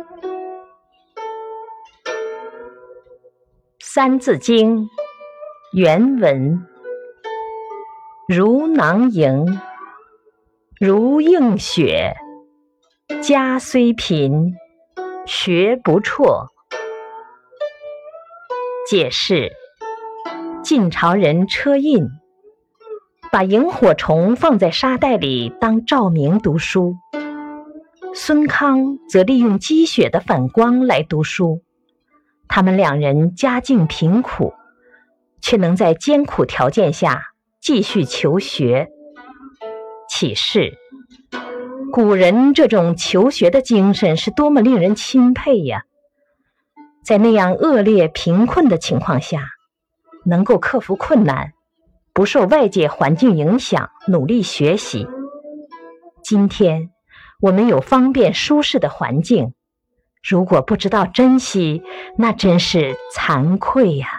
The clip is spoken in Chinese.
《三字经》原文：如囊萤，如映雪。家虽贫，学不辍。解释：晋朝人车胤把萤火虫放在沙袋里当照明读书，孙康则利用积雪的反光来读书。他们两人家境贫苦，却能在艰苦条件下继续求学。启示：古人这种求学的精神是多么令人钦佩呀！在那样恶劣贫困的情况下，能够克服困难，不受外界环境影响，努力学习。今天我们有方便舒适的环境。如果不知道珍惜，那真是惭愧呀。